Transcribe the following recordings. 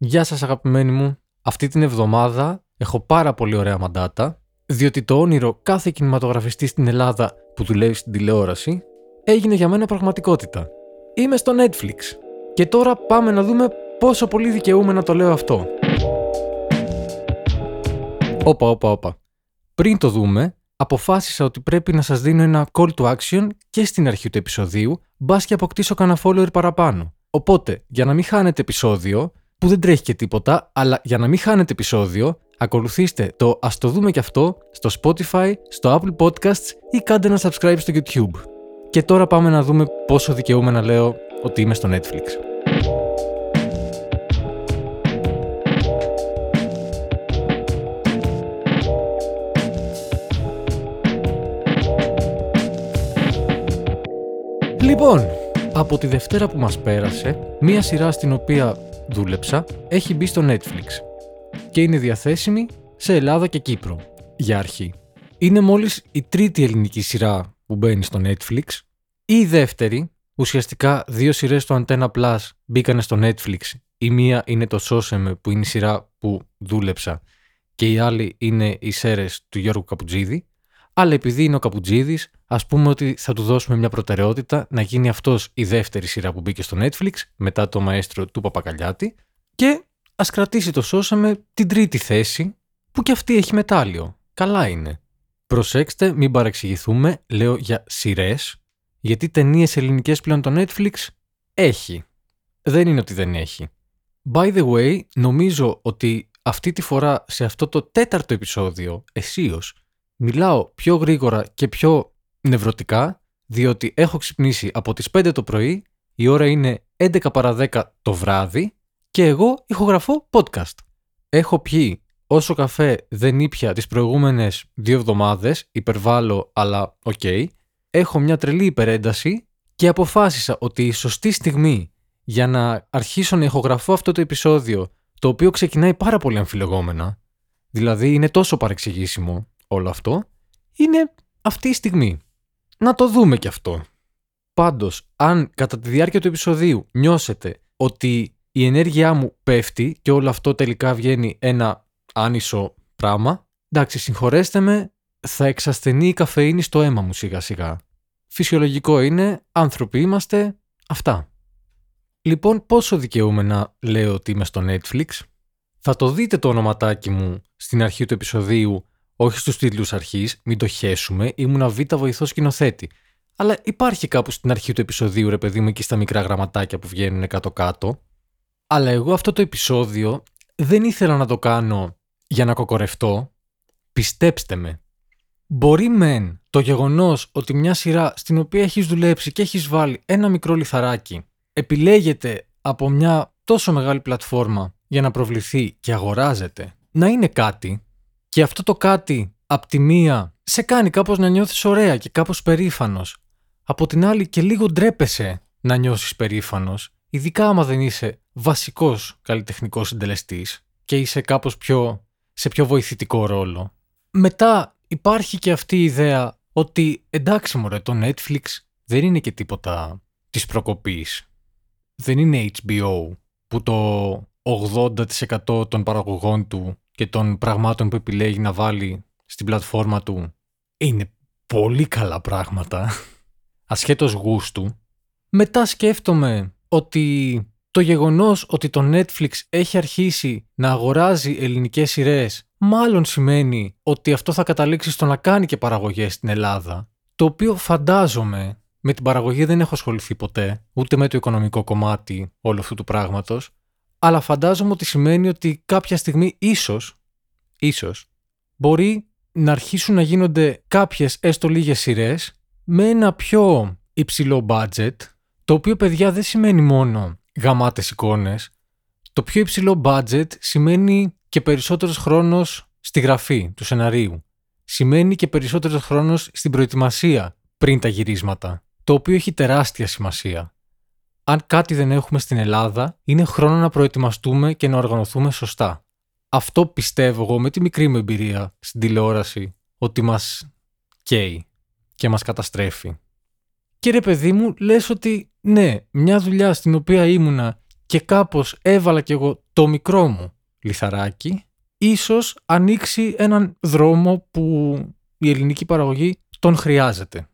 Γεια σας αγαπημένοι μου. Αυτή την εβδομάδα έχω πάρα πολύ ωραία μαντάτα, διότι το όνειρο κάθε κινηματογραφιστή στην Ελλάδα που δουλεύει στην τηλεόραση έγινε για μένα πραγματικότητα. Είμαι στο Netflix. Και τώρα πάμε να δούμε πόσο πολύ δικαιούμαι να το λέω αυτό. Όπα, όπα, όπα. Πριν το δούμε, αποφάσισα ότι πρέπει να σας δίνω ένα call to action και στην αρχή του επεισοδίου, μπας και αποκτήσω κανένα follower παραπάνω. Οπότε, για να μην χάνετε επεισόδιο, που δεν τρέχει και τίποτα, αλλά για να μην χάνετε επεισόδιο, ακολουθήστε το «Ας το δούμε και αυτό» στο Spotify, στο Apple Podcasts ή κάντε ένα subscribe στο YouTube. Και τώρα πάμε να δούμε πόσο δικαιούμαι να λέω ότι είμαι στο Netflix. Λοιπόν, από τη Δευτέρα που μας πέρασε, μία σειρά στην οποία δούλεψα έχει μπει στο Netflix και είναι διαθέσιμη σε Ελλάδα και Κύπρο, για αρχή. Είναι μόλις η τρίτη ελληνική σειρά που μπαίνει στο Netflix ή η δεύτερη, ουσιαστικά δύο σειρές του Antenna Plus μπήκανε στο Netflix. Η μία είναι το Soseme που είναι η σειρά που δούλεψα και η άλλη είναι οι σέρες του Γιώργου Καπουτζίδη. Αλλά επειδή είναι ο Καπουτζίδη, ας πούμε ότι θα του δώσουμε μια προτεραιότητα να γίνει αυτός η δεύτερη σειρά που μπήκε στο Netflix μετά το μαέστρο του Παπακαλιάτη. Και ας κρατήσει το Σώσαμε την τρίτη θέση, που κι αυτή έχει μετάλλιο. Καλά είναι. Προσέξτε, μην παρεξηγηθούμε, λέω για σειρές, γιατί ταινίες ελληνικές πλέον το Netflix έχει. Δεν είναι ότι δεν έχει. By the way, νομίζω ότι αυτή τη φορά σε αυτό το τέταρτο επεισόδιο, εσείως, μιλάω πιο γρήγορα και πιο νευρωτικά, διότι έχω ξυπνήσει από τις 5 το πρωί, η ώρα είναι 11 παρά 10 το βράδυ και εγώ ηχογραφώ podcast. Έχω πιει όσο καφέ δεν ήπια τις προηγούμενες δύο εβδομάδες, υπερβάλλω αλλά οκ, έχω μια τρελή υπερένταση και αποφάσισα ότι η σωστή στιγμή για να αρχίσω να ηχογραφώ αυτό το επεισόδιο, το οποίο ξεκινάει πάρα πολύ αμφιλεγόμενα, δηλαδή είναι τόσο παρεξηγήσιμο όλο αυτό, είναι αυτή η στιγμή. Να το δούμε κι αυτό. Πάντως, αν κατά τη διάρκεια του επεισοδίου νιώσετε ότι η ενέργειά μου πέφτει και όλο αυτό τελικά βγαίνει ένα άνισο πράγμα, εντάξει, συγχωρέστε με, θα εξασθενεί η καφεΐνη στο αίμα μου σιγά σιγά. Φυσιολογικό είναι, άνθρωποι είμαστε, αυτά. Λοιπόν, πόσο δικαιούμαι να λέω ότι είμαι στο Netflix; Θα το δείτε το ονοματάκι μου στην αρχή του επεισοδίου όχι στους τίτλους αρχής, μην το χέσουμε, ήμουν β' βοηθός σκηνοθέτη. Αλλά υπάρχει κάπου στην αρχή του επεισοδίου, ρε παιδί μου, εκεί στα μικρά γραμματάκια που βγαίνουν κάτω-κάτω. Αλλά εγώ αυτό το επεισόδιο δεν ήθελα να το κάνω για να κοκορευτώ. Πιστέψτε με. Μπορεί μεν το γεγονός ότι μια σειρά στην οποία έχεις δουλέψει και έχεις βάλει ένα μικρό λιθαράκι επιλέγεται από μια τόσο μεγάλη πλατφόρμα για να προβληθεί και αγοράζεται να είναι κάτι και αυτό το κάτι, απ' τη μία, σε κάνει κάπως να νιώθεις ωραία και κάπως περήφανος. Από την άλλη και λίγο ντρέπεσαι να νιώσεις περήφανος, ειδικά άμα δεν είσαι βασικός καλλιτεχνικός συντελεστής και είσαι κάπως πιο, σε πιο βοηθητικό ρόλο. Μετά υπάρχει και αυτή η ιδέα ότι εντάξει μωρέ το Netflix δεν είναι και τίποτα της προκοπής. Δεν είναι HBO που το 80% των παραγωγών του και των πραγμάτων που επιλέγει να βάλει στην πλατφόρμα του είναι πολύ καλά πράγματα, ασχέτως γούστου. Μετά σκέφτομαι ότι το γεγονός ότι το Netflix έχει αρχίσει να αγοράζει ελληνικές σειρές μάλλον σημαίνει ότι αυτό θα καταλήξει στο να κάνει και παραγωγές στην Ελλάδα, το οποίο φαντάζομαι με την παραγωγή δεν έχω ασχοληθεί ποτέ, ούτε με το οικονομικό κομμάτι όλου αυτού του πράγματος, αλλά φαντάζομαι ότι σημαίνει ότι κάποια στιγμή ίσως, ίσως, μπορεί να αρχίσουν να γίνονται κάποιες έστω λίγες σειρές με ένα πιο υψηλό budget, το οποίο παιδιά δεν σημαίνει μόνο γαμάτες εικόνες, το πιο υψηλό budget σημαίνει και περισσότερος χρόνος στη γραφή του σεναρίου. Σημαίνει και περισσότερος χρόνος στην προετοιμασία πριν τα γυρίσματα, το οποίο έχει τεράστια σημασία αν κάτι δεν έχουμε στην Ελλάδα, είναι χρόνο να προετοιμαστούμε και να οργανωθούμε σωστά. Αυτό πιστεύω εγώ με τη μικρή μου εμπειρία στην τηλεόραση, ότι μας καίει και μας καταστρέφει. Και ρε παιδί μου, λες ότι ναι, μια δουλειά στην οποία ήμουνα και κάπως έβαλα κι εγώ το μικρό μου λιθαράκι, ίσως ανοίξει έναν δρόμο που η ελληνική παραγωγή τον χρειάζεται.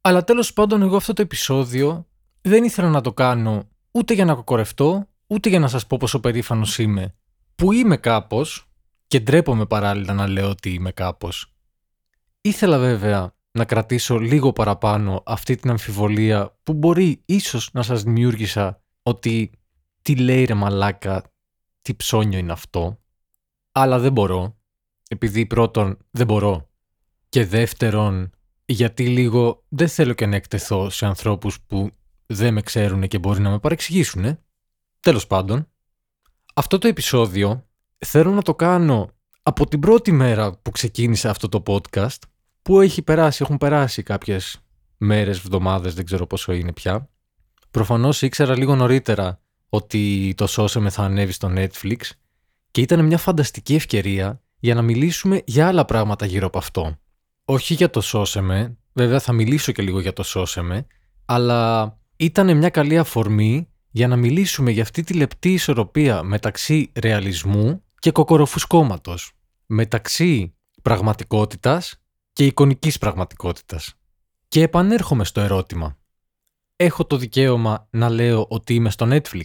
Αλλά τέλος πάντων εγώ αυτό το επεισόδιο δεν ήθελα να το κάνω ούτε για να κοκορευτώ, ούτε για να σας πω πόσο περήφανος είμαι, που είμαι κάπως και ντρέπομαι παράλληλα να λέω ότι είμαι κάπως. Ήθελα βέβαια να κρατήσω λίγο παραπάνω αυτή την αμφιβολία που μπορεί ίσως να σας δημιούργησα ότι τι λέει ρε μαλάκα, τι ψώνιο είναι αυτό, αλλά δεν μπορώ, επειδή πρώτον δεν μπορώ και δεύτερον γιατί λίγο δεν θέλω και να εκτεθώ σε ανθρώπους που δεν με ξέρουν και μπορεί να με παρεξηγήσουν. Τέλος πάντων, αυτό το επεισόδιο θέλω να το κάνω από την πρώτη μέρα που ξεκίνησε αυτό το podcast, που έχει περάσει, έχουν περάσει κάποιες μέρες, εβδομάδες, δεν ξέρω πόσο είναι πια. Προφανώς ήξερα λίγο νωρίτερα ότι το Σώσεμε θα ανέβει στο Netflix και ήταν μια φανταστική ευκαιρία για να μιλήσουμε για άλλα πράγματα γύρω από αυτό. Όχι για το Σώσεμε, βέβαια θα μιλήσω και λίγο για το Σώσεμε, αλλά ήταν μια καλή αφορμή για να μιλήσουμε για αυτή τη λεπτή ισορροπία μεταξύ ρεαλισμού και κοκοροφουσκώματος, μεταξύ πραγματικότητας και εικονικής πραγματικότητας. Και επανέρχομαι στο ερώτημα. Έχω το δικαίωμα να λέω ότι είμαι στο Netflix;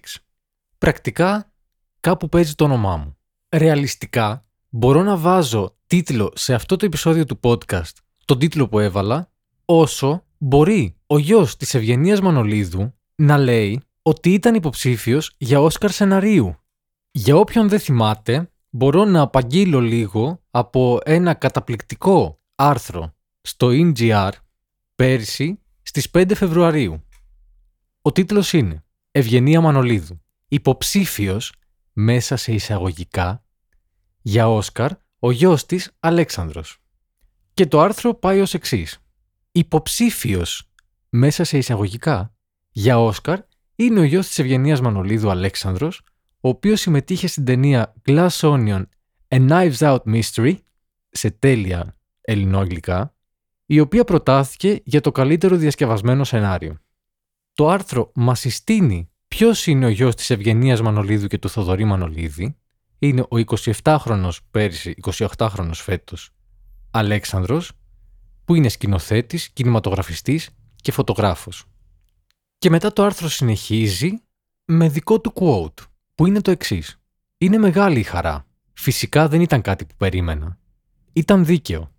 Πρακτικά κάπου παίζει το όνομά μου. Ρεαλιστικά μπορώ να βάζω τίτλο σε αυτό το επεισόδιο του podcast, τον τίτλο που έβαλα, όσο μπορεί ο γιος της Ευγενίας Μανολίδου να λέει ότι ήταν υποψήφιος για Όσκαρ σεναρίου. Για όποιον δεν θυμάται, μπορώ να απαγγείλω λίγο από ένα καταπληκτικό άρθρο στο NGR πέρσι στις 5 Φεβρουαρίου. Ο τίτλος είναι «Ευγενία Μανολίδου, υποψήφιος μέσα σε εισαγωγικά για Όσκαρ ο γιος της Αλέξανδρος». Και το άρθρο πάει ως εξής. Υποψήφιος μέσα σε εισαγωγικά για Όσκαρ είναι ο γιος της Ευγενίας Μανολίδου Αλέξανδρος, ο οποίος συμμετείχε στην ταινία Glass Onion A Knives Out Mystery σε τέλεια ελληνόγλικα, η οποία προτάθηκε για το καλύτερο διασκευασμένο σενάριο. Το άρθρο μας συστήνει ποιος είναι ο γιος της Ευγενίας Μανολίδου και του Θοδωρή Μανολίδη, είναι ο 27χρονος πέρυσι, 28χρονος φέτος, Αλέξανδρος, που είναι σκηνοθέτης, κινηματογραφιστής και φωτογράφος. Και μετά το άρθρο συνεχίζει με δικό του quote, που είναι το εξής. Είναι μεγάλη η χαρά. Φυσικά δεν ήταν κάτι που περίμενα. Ήταν δίκαιο.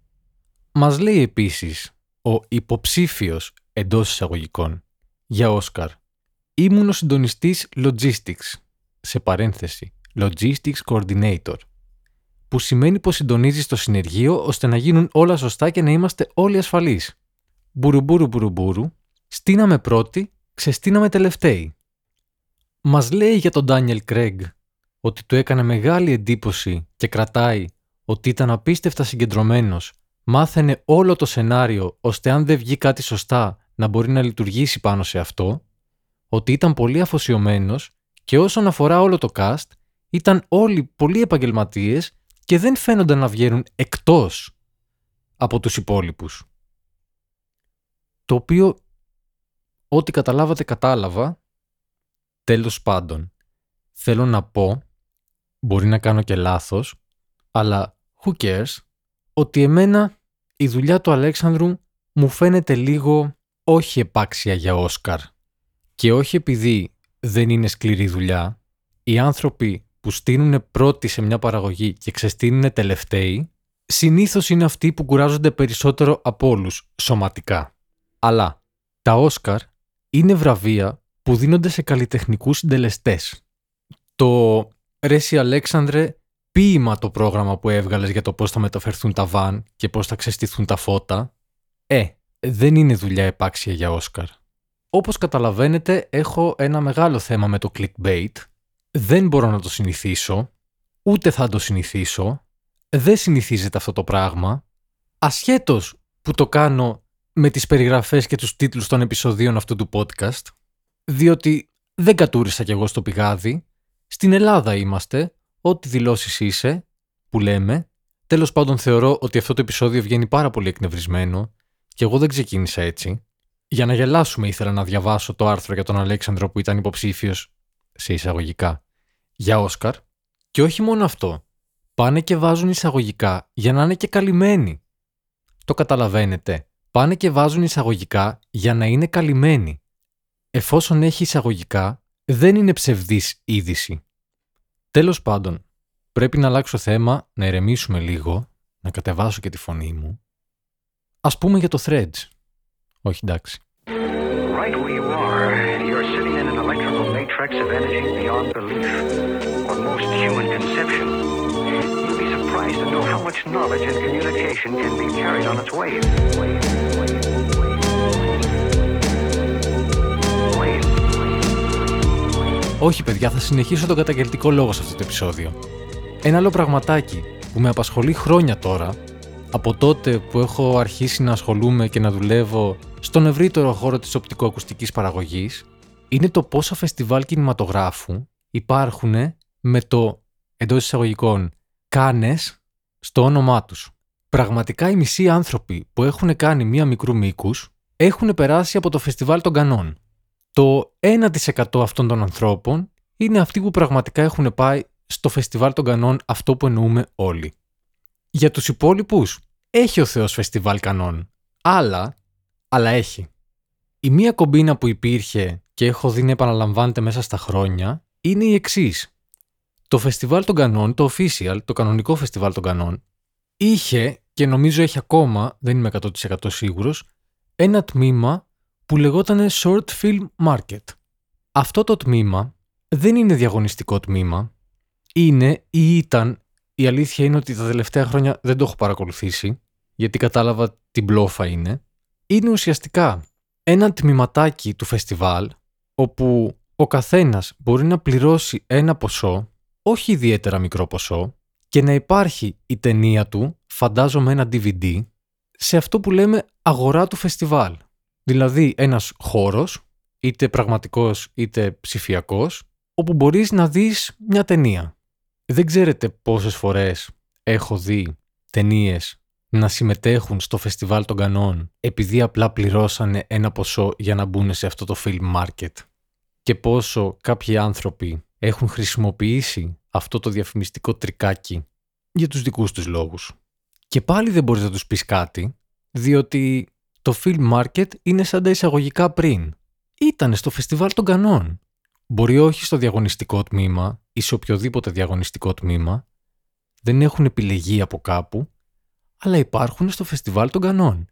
Μας λέει επίσης ο υποψήφιος εντός εισαγωγικών για Όσκαρ. Ήμουν ο συντονιστής Logistics, σε παρένθεση, Logistics Coordinator, που σημαίνει πως συντονίζεις το συνεργείο ώστε να γίνουν όλα σωστά και να είμαστε όλοι ασφαλείς. Μπουρουμπουρου μπουρουμπουρου, στείναμε πρώτοι, ξεστείναμε τελευταίοι. Μας λέει για τον Ντάνιελ Κρέγ ότι του έκανε μεγάλη εντύπωση και κρατάει ότι ήταν απίστευτα συγκεντρωμένος, μάθαινε όλο το σενάριο ώστε αν δεν βγει κάτι σωστά να μπορεί να λειτουργήσει πάνω σε αυτό, ότι ήταν πολύ αφοσιωμένος και όσον αφορά όλο το cast, ήταν όλοι πολύ επαγγελματίες και δεν φαίνονταν να βγαίνουν εκτός από τους υπόλοιπους. Το οποίο, ό,τι καταλάβατε κατάλαβα, τέλος πάντων. Θέλω να πω, μπορεί να κάνω και λάθος, αλλά who cares, ότι εμένα η δουλειά του Αλέξανδρου μου φαίνεται λίγο όχι επάξια για Όσκαρ. Και όχι επειδή δεν είναι σκληρή δουλειά, οι άνθρωποι που στείνουν πρώτοι σε μια παραγωγή και ξεστείνουν τελευταίοι, συνήθως είναι αυτοί που κουράζονται περισσότερο από όλους σωματικά. Αλλά τα Όσκαρ είναι βραβεία που δίνονται σε καλλιτεχνικούς συντελεστές. Το «Ρέσι Αλέξανδρε» ποίημα το πρόγραμμα που έβγαλες για το πώς θα μεταφερθούν τα βαν και πώς θα ξεστηθούν τα φώτα, ε, δεν είναι δουλειά επάξια για Όσκαρ. Όπως καταλαβαίνετε, έχω ένα μεγάλο θέμα με το clickbait δεν μπορώ να το συνηθίσω, ούτε θα το συνηθίσω, δεν συνηθίζεται αυτό το πράγμα, ασχέτως που το κάνω με τις περιγραφές και τους τίτλους των επεισοδίων αυτού του podcast, διότι δεν κατούρισα κι εγώ στο πηγάδι, στην Ελλάδα είμαστε, ό,τι δηλώσεις είσαι, που λέμε, τέλος πάντων θεωρώ ότι αυτό το επεισόδιο βγαίνει πάρα πολύ εκνευρισμένο και εγώ δεν ξεκίνησα έτσι. Για να γελάσουμε ήθελα να διαβάσω το άρθρο για τον Αλέξανδρο που ήταν υποψήφιος σε εισαγωγικά για Όσκαρ και όχι μόνο αυτό. Πάνε και βάζουν εισαγωγικά για να είναι και καλυμμένοι. Το καταλαβαίνετε. Πάνε και βάζουν εισαγωγικά για να είναι καλυμμένοι. Εφόσον έχει εισαγωγικά, δεν είναι ψευδής είδηση. Τέλος πάντων, πρέπει να αλλάξω θέμα, να ερεμήσουμε λίγο, να κατεβάσω και τη φωνή μου. Ας πούμε για το Threads. Όχι εντάξει. Right matrix of energy beyond belief, or most human conception. You'd be surprised to know how much knowledge and communication can be carried on its wave. wave, wave, wave. Όχι παιδιά, θα συνεχίσω τον καταγγελτικό λόγο σε αυτό το επεισόδιο. Ένα άλλο πραγματάκι που με απασχολεί χρόνια τώρα, από τότε που έχω αρχίσει να ασχολούμαι και να δουλεύω στον ευρύτερο χώρο της οπτικοακουστικής παραγωγής, είναι το πόσα φεστιβάλ κινηματογράφου υπάρχουν με το εντός εισαγωγικών κάνες στο όνομά τους. Πραγματικά οι μισοί άνθρωποι που έχουν κάνει μία μικρού μήκους έχουν περάσει από το φεστιβάλ των Κανών. Το 1% αυτών των ανθρώπων είναι αυτοί που πραγματικά έχουν πάει στο φεστιβάλ των Κανών αυτό που εννοούμε όλοι. Για τους υπόλοιπους, έχει ο Θεός φεστιβάλ Κανών. Άλλα, αλλά έχει. Η μία κομπίνα που υπήρχε και έχω δει να επαναλαμβάνεται μέσα στα χρόνια είναι η εξής. Το φεστιβάλ των Κανών, το official, το κανονικό φεστιβάλ των Κανών, είχε και νομίζω έχει ακόμα, δεν είμαι 100% σίγουρος, ένα τμήμα που λεγόταν Short Film Market. Αυτό το τμήμα δεν είναι διαγωνιστικό τμήμα, είναι ή ήταν, η αλήθεια είναι ότι τα τελευταία χρόνια δεν το έχω παρακολουθήσει, γιατί κατάλαβα την μπλόφα είναι, είναι ουσιαστικά ένα τμήματάκι του φεστιβάλ, όπου ο καθένας μπορεί να πληρώσει ένα ποσό, όχι ιδιαίτερα μικρό ποσό, και να υπάρχει η ταινία του, φαντάζομαι ένα DVD, σε αυτό που λέμε αγορά του φεστιβάλ. Δηλαδή ένας χώρος, είτε πραγματικός είτε ψηφιακός, όπου μπορείς να δεις μια ταινία. Δεν ξέρετε πόσες φορές έχω δει ταινίες να συμμετέχουν στο φεστιβάλ των Κανών επειδή απλά πληρώσανε ένα ποσό για να μπουν σε αυτό το film market και πόσο κάποιοι άνθρωποι έχουν χρησιμοποιήσει αυτό το διαφημιστικό τρικάκι για τους δικούς τους λόγους. Και πάλι δεν μπορείς να τους πεις κάτι, διότι το film market είναι σαν τα εισαγωγικά πριν. Ήτανε στο φεστιβάλ των Κανών. Μπορεί όχι στο διαγωνιστικό τμήμα ή σε οποιοδήποτε διαγωνιστικό τμήμα, δεν έχουν επιλεγεί από κάπου, αλλά υπάρχουν στο φεστιβάλ των Κανών.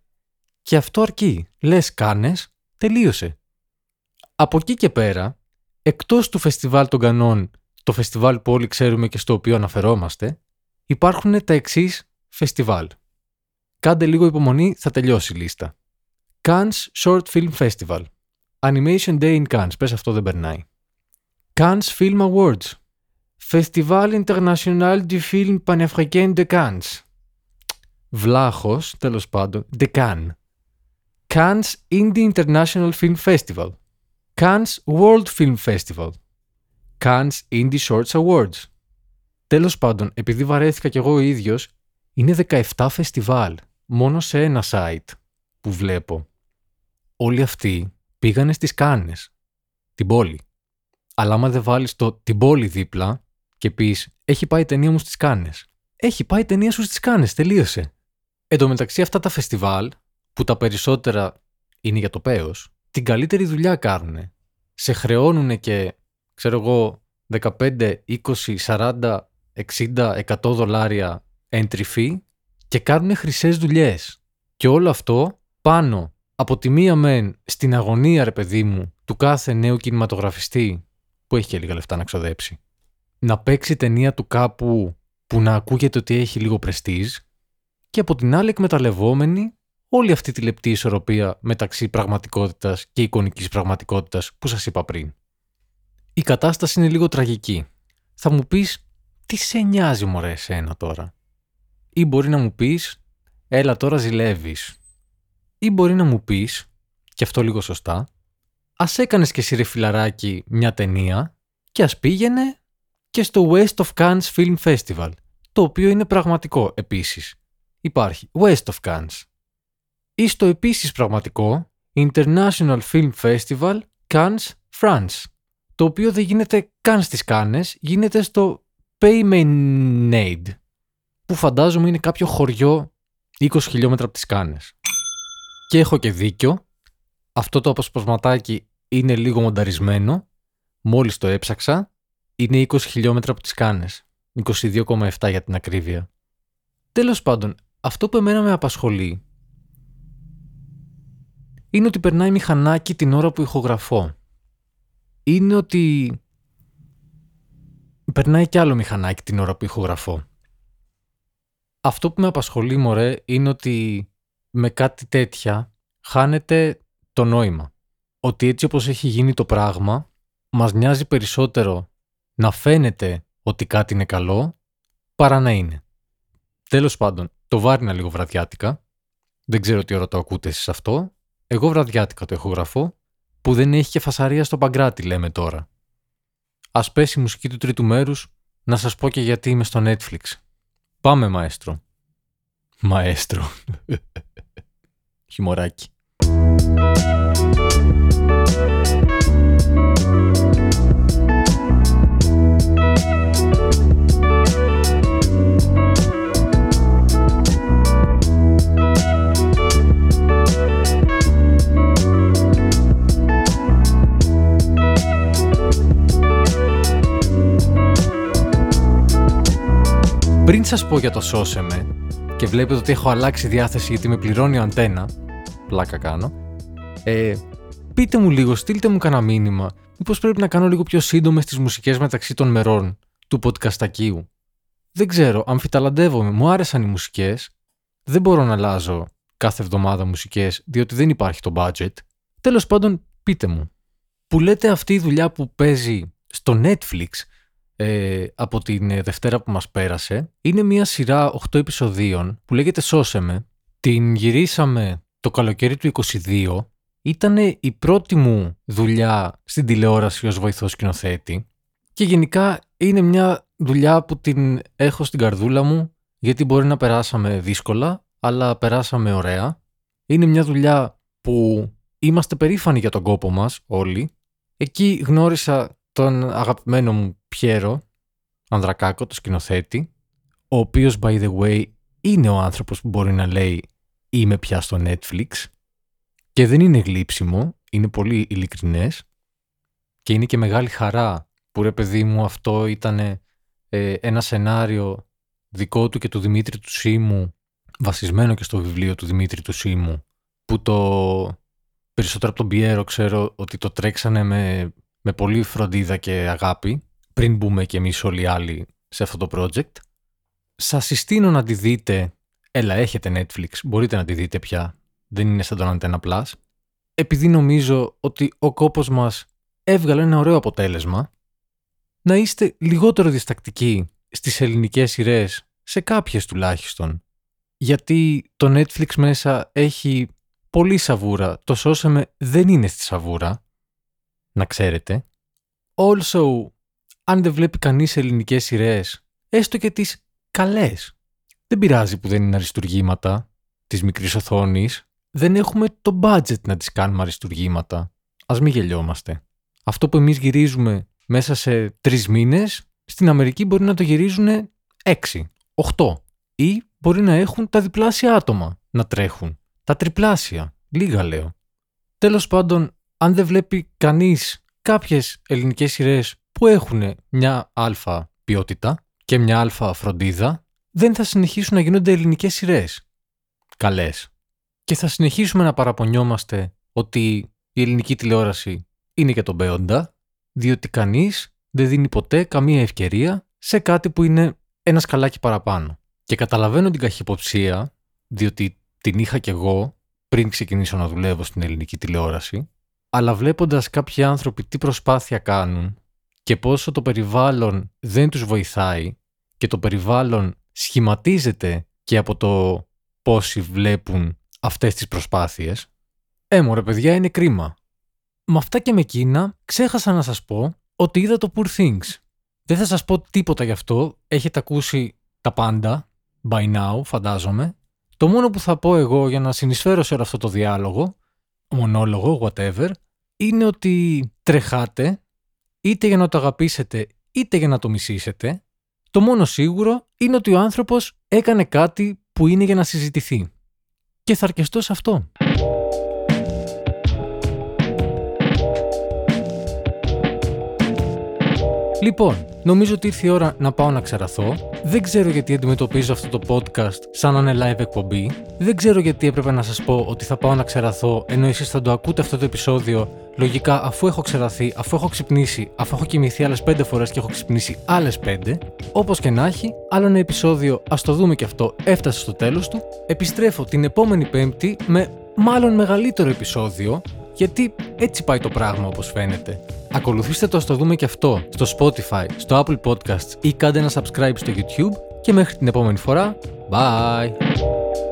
Και αυτό αρκεί. Λες κάνες, τελείωσε. Από εκεί και πέρα, εκτός του φεστιβάλ των Κανών, το φεστιβάλ που όλοι ξέρουμε και στο οποίο αναφερόμαστε, υπάρχουν τα εξής φεστιβάλ. Κάντε λίγο υπομονή, θα τελειώσει η λίστα. Cannes Short Film Festival. Animation Day in Cannes. Πες αυτό δεν περνάει. Cannes Film Awards. Festival International du Film Panafricain de Cannes. Βλάχος, τέλος πάντων, de Cannes. Cannes Indie International Film Festival. Cannes World Film Festival. Cannes Indie Shorts Awards. Τέλος πάντων, επειδή βαρέθηκα κι εγώ ο ίδιος, είναι 17 φεστιβάλ, μόνο σε ένα site που βλέπω. Όλοι αυτοί πήγανε στις Κάνες, την πόλη. Αλλά άμα δεν βάλεις το την πόλη δίπλα και πεις «Έχει πάει η ταινία μου στις Κάνες». Έχει πάει η ταινία σου στις Κάνες, τελείωσε. Εν τω μεταξύ αυτά τα φεστιβάλ, που τα περισσότερα είναι για το πέος, την καλύτερη δουλειά κάνουν. Σε χρεώνουν και, ξέρω εγώ, 15, 20, 40, 60, 100 δολάρια entry fee και κάνουν χρυσές δουλειές. Και όλο αυτό πάνω από τη μία μεν στην αγωνία, ρε παιδί μου, του κάθε νέου κινηματογραφιστή που έχει και λίγα λεφτά να ξοδέψει. Να παίξει ταινία του κάπου που να ακούγεται ότι έχει λίγο πρεστίζ και από την άλλη εκμεταλλευόμενη όλη αυτή τη λεπτή ισορροπία μεταξύ πραγματικότητας και εικονικής πραγματικότητας που σας είπα πριν. Η κατάσταση είναι λίγο τραγική. Θα μου πεις, τι σε νοιάζει μωρέ εσένα τώρα; Ή μπορεί να μου πεις, έλα τώρα ζηλεύεις. Ή μπορεί να μου πεις, και αυτό λίγο σωστά, ας έκανες και εσύ ρε φιλαράκι μια ταινία και ας πήγαινε και στο West of Cannes Film Festival, το οποίο είναι πραγματικό επίσης. Υπάρχει West of Cannes. Ή στο επίσης πραγματικό International Film Festival Cannes France, το οποίο δεν γίνεται καν στις κάνες, γίνεται στο Paymenade, που φαντάζομαι είναι κάποιο χωριό 20 χιλιόμετρα από τις κάνες. Και έχω και δίκιο, αυτό το αποσπασματάκι είναι λίγο μονταρισμένο, μόλις το έψαξα, είναι 20 χιλιόμετρα από τις κάνες, 22,7 για την ακρίβεια. Τέλος πάντων, αυτό που εμένα με απασχολεί είναι ότι περνάει μηχανάκι την ώρα που ηχογραφώ. Είναι ότι περνάει κι άλλο μηχανάκι την ώρα που ηχογραφώ. Αυτό που με απασχολεί μωρέ είναι ότι με κάτι τέτοια χάνεται το νόημα. Ότι έτσι όπως έχει γίνει το πράγμα μας νοιάζει περισσότερο να φαίνεται ότι κάτι είναι καλό παρά να είναι. Τέλος πάντων, το βάρινα λίγο βραδιάτικα. Δεν ξέρω τι ώρα το ακούτε εσείς αυτό. Εγώ βραδιάτικα το έχω γραφώ, που δεν έχει και φασαρία στο παγκράτη, λέμε τώρα. Ας πέσει η μουσική του τρίτου μέρους, να σας πω και γιατί είμαι στο Netflix. Πάμε, μαέστρο. Μαέστρο. Χιμωράκι. Πριν σας πω για το σώσεμε και βλέπετε ότι έχω αλλάξει διάθεση γιατί με πληρώνει ο αντένα, πλάκα κάνω, ε, πείτε μου λίγο, στείλτε μου κανένα μήνυμα, μήπως πρέπει να κάνω λίγο πιο σύντομες τις μουσικές μεταξύ των μερών του podcastακίου. Δεν ξέρω, αμφιταλαντεύομαι, μου άρεσαν οι μουσικές, δεν μπορώ να αλλάζω κάθε εβδομάδα μουσικές διότι δεν υπάρχει το budget. Τέλος πάντων, πείτε μου, που λέτε αυτή η δουλειά που παίζει στο Netflix ε, από την ε, Δευτέρα που μας πέρασε. Είναι μια σειρά 8 επεισοδίων που λέγεται «Σώσε με». Την γυρίσαμε το καλοκαίρι του 22. Ήταν η πρώτη μου δουλειά στην τηλεόραση ως βοηθός σκηνοθέτη και γενικά είναι μια δουλειά που την έχω στην καρδούλα μου γιατί μπορεί να περάσαμε δύσκολα αλλά περάσαμε ωραία. Είναι μια δουλειά που είμαστε περήφανοι για τον κόπο μας όλοι. Εκεί γνώρισα τον αγαπημένο μου Πιέρο, Ανδρακάκο, το σκηνοθέτη, ο οποίος, by the way, είναι ο άνθρωπος που μπορεί να λέει «Είμαι πια στο Netflix» και δεν είναι γλύψιμο, είναι πολύ ειλικρινές και είναι και μεγάλη χαρά που ρε παιδί μου αυτό ήταν ε, ένα σενάριο δικό του και του Δημήτρη του Σίμου βασισμένο και στο βιβλίο του Δημήτρη του Σίμου που το περισσότερο από τον Πιέρο ξέρω ότι το τρέξανε με, με πολύ φροντίδα και αγάπη πριν μπούμε και εμείς όλοι οι άλλοι σε αυτό το project. Σας συστήνω να τη δείτε, έλα έχετε Netflix, μπορείτε να τη δείτε πια, δεν είναι σαν τον Antenna Plus, επειδή νομίζω ότι ο κόπος μας έβγαλε ένα ωραίο αποτέλεσμα, να είστε λιγότερο διστακτικοί στις ελληνικές σειρές, σε κάποιες τουλάχιστον, γιατί το Netflix μέσα έχει πολύ σαβούρα, το σώσαμε δεν είναι στη σαβούρα, να ξέρετε. Also, αν δεν βλέπει κανείς ελληνικές σειρές, έστω και τις καλές. Δεν πειράζει που δεν είναι αριστουργήματα της μικρής οθόνης. Δεν έχουμε το budget να τις κάνουμε αριστουργήματα. Α μην γελιόμαστε. Αυτό που εμείς γυρίζουμε μέσα σε τρεις μήνες, στην Αμερική μπορεί να το γυρίζουν έξι, οχτώ. Ή μπορεί να έχουν τα διπλάσια άτομα να τρέχουν. Τα τριπλάσια. Λίγα λέω. Τέλος πάντων, αν δεν βλέπει κανείς κάποιες ελληνικές σειρές που έχουν μια αλφα ποιότητα και μια αλφα φροντίδα, δεν θα συνεχίσουν να γίνονται ελληνικές σειρές. Καλές. Και θα συνεχίσουμε να παραπονιόμαστε ότι η ελληνική τηλεόραση είναι και τον Μπέοντα, διότι κανείς δεν δίνει ποτέ καμία ευκαιρία σε κάτι που είναι ένα σκαλάκι παραπάνω. Και καταλαβαίνω την καχυποψία, διότι την είχα κι εγώ πριν ξεκινήσω να δουλεύω στην ελληνική τηλεόραση, αλλά βλέποντας κάποιοι άνθρωποι τι προσπάθεια κάνουν και πόσο το περιβάλλον δεν τους βοηθάει και το περιβάλλον σχηματίζεται και από το πόσοι βλέπουν αυτές τις προσπάθειες, έμορε παιδιά είναι κρίμα. Με αυτά και με εκείνα ξέχασα να σας πω ότι είδα το Poor Things. Δεν θα σας πω τίποτα γι' αυτό, έχετε ακούσει τα πάντα, by now φαντάζομαι. Το μόνο που θα πω εγώ για να συνεισφέρω σε όλο αυτό το διάλογο, μονόλογο, whatever, είναι ότι τρεχάτε είτε για να το αγαπήσετε είτε για να το μισήσετε, το μόνο σίγουρο είναι ότι ο άνθρωπος έκανε κάτι που είναι για να συζητηθεί. Και θα αρκεστώ σε αυτό. Λοιπόν, νομίζω ότι ήρθε η ώρα να πάω να ξεραθώ. Δεν ξέρω γιατί αντιμετωπίζω αυτό το podcast σαν να είναι live εκπομπή. Δεν ξέρω γιατί έπρεπε να σας πω ότι θα πάω να ξεραθώ ενώ εσείς θα το ακούτε αυτό το επεισόδιο λογικά αφού έχω ξεραθεί, αφού έχω ξυπνήσει, αφού έχω κοιμηθεί άλλες 5 φορές και έχω ξυπνήσει άλλες 5. Όπως και να έχει, άλλο ένα επεισόδιο, ας το δούμε και αυτό, έφτασε στο τέλος του. Επιστρέφω την επόμενη Πέμπτη με μάλλον μεγαλύτερο επεισόδιο γιατί έτσι πάει το πράγμα όπως φαίνεται. Ακολουθήστε το στο δούμε και αυτό στο Spotify, στο Apple Podcasts ή κάντε ένα subscribe στο YouTube και μέχρι την επόμενη φορά, bye!